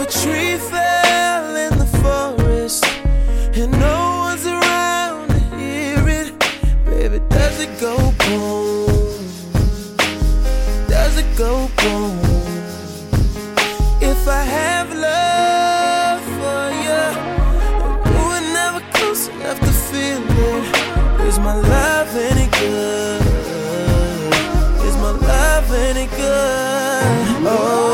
a tree fell in the forest and no one's around to hear it, baby, does it go boom? Does it go boom? If I have love for you, you were never close enough to feel it. Is my love any good? Is my love any good? Oh,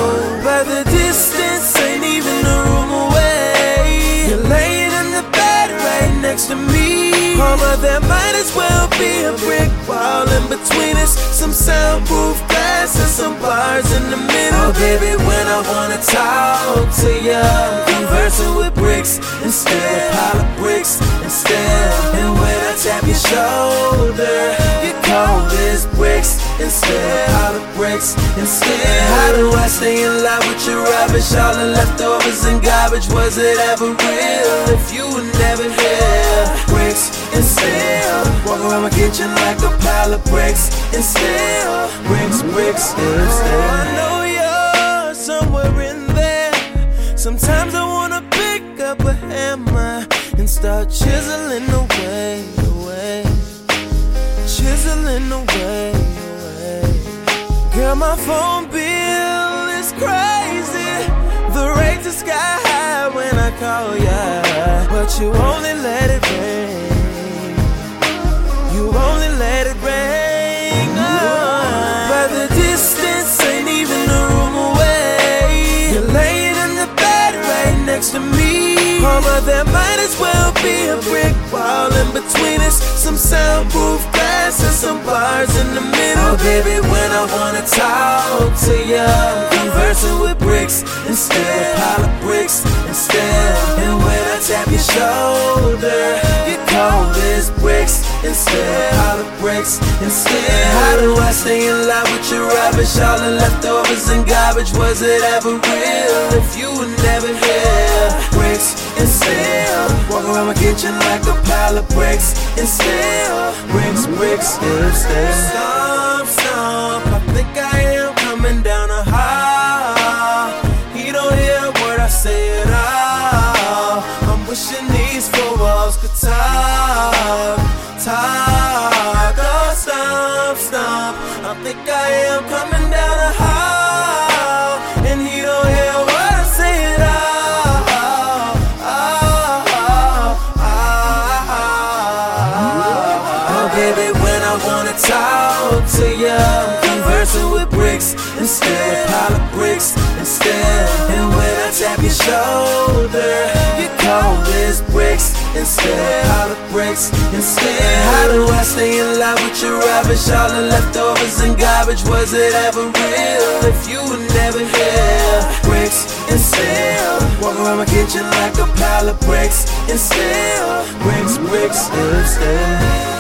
laying in the bed right next to me. But there might as well be a brick wall in between us. Some soundproof glass and some bars in the middle. Oh, baby, when I wanna talk to you, I'm conversing with bricks instead of pile of bricks instead. And when I tap your shoulder, you cold as bricks instead of pile of bricks instead. How do I stay in line with your rubbish? All the leftovers and garbage. Was it ever real? If you were never here, bricks instead. Walk around my kitchen like a pile of bricks instead. Bricks, bricks instead. I know you're somewhere in there. Sometimes I wanna pick up a hammer and start chiseling away, away, chiseling away. Girl, my phone bill is crazy. The rates are sky high when I call ya, but you only let it rain. You only let it rain. Oh. Ah. But the distance ain't even a room away. You're laying in the bed right next to me. Oh, but there might as well be a brick wall in between baby, when I wanna talk to you, conversing with bricks instead of pile of bricks instead. And when I tap your shoulder, you cold as bricks instead of pile of bricks instead. How do I stay in line with your rubbish? All the leftovers and garbage. Was it ever real? If you were never here, bricks instead. Walk around my kitchen like a pile of bricks instead. Bricks, bricks instead. Stomp. I am coming down a high. He don't hear a word I say at all. I'm wishing these four walls could talk, talk. Oh, stomp, stomp. I think I am coming down a hall, and he don't hear a word I say at all. Oh oh, oh, oh, oh, baby, when I wanna talk to you, Conversing with bricks of pile of bricks instead. And when I tap your shoulder, you cold as bricks instead of pile of bricks instead. How do I stay in line with your rubbish? All the leftovers and garbage. Was it ever real? If you were never here, bricks instead. Walk around my kitchen like a pile of bricks instead. Bricks, bricks instead.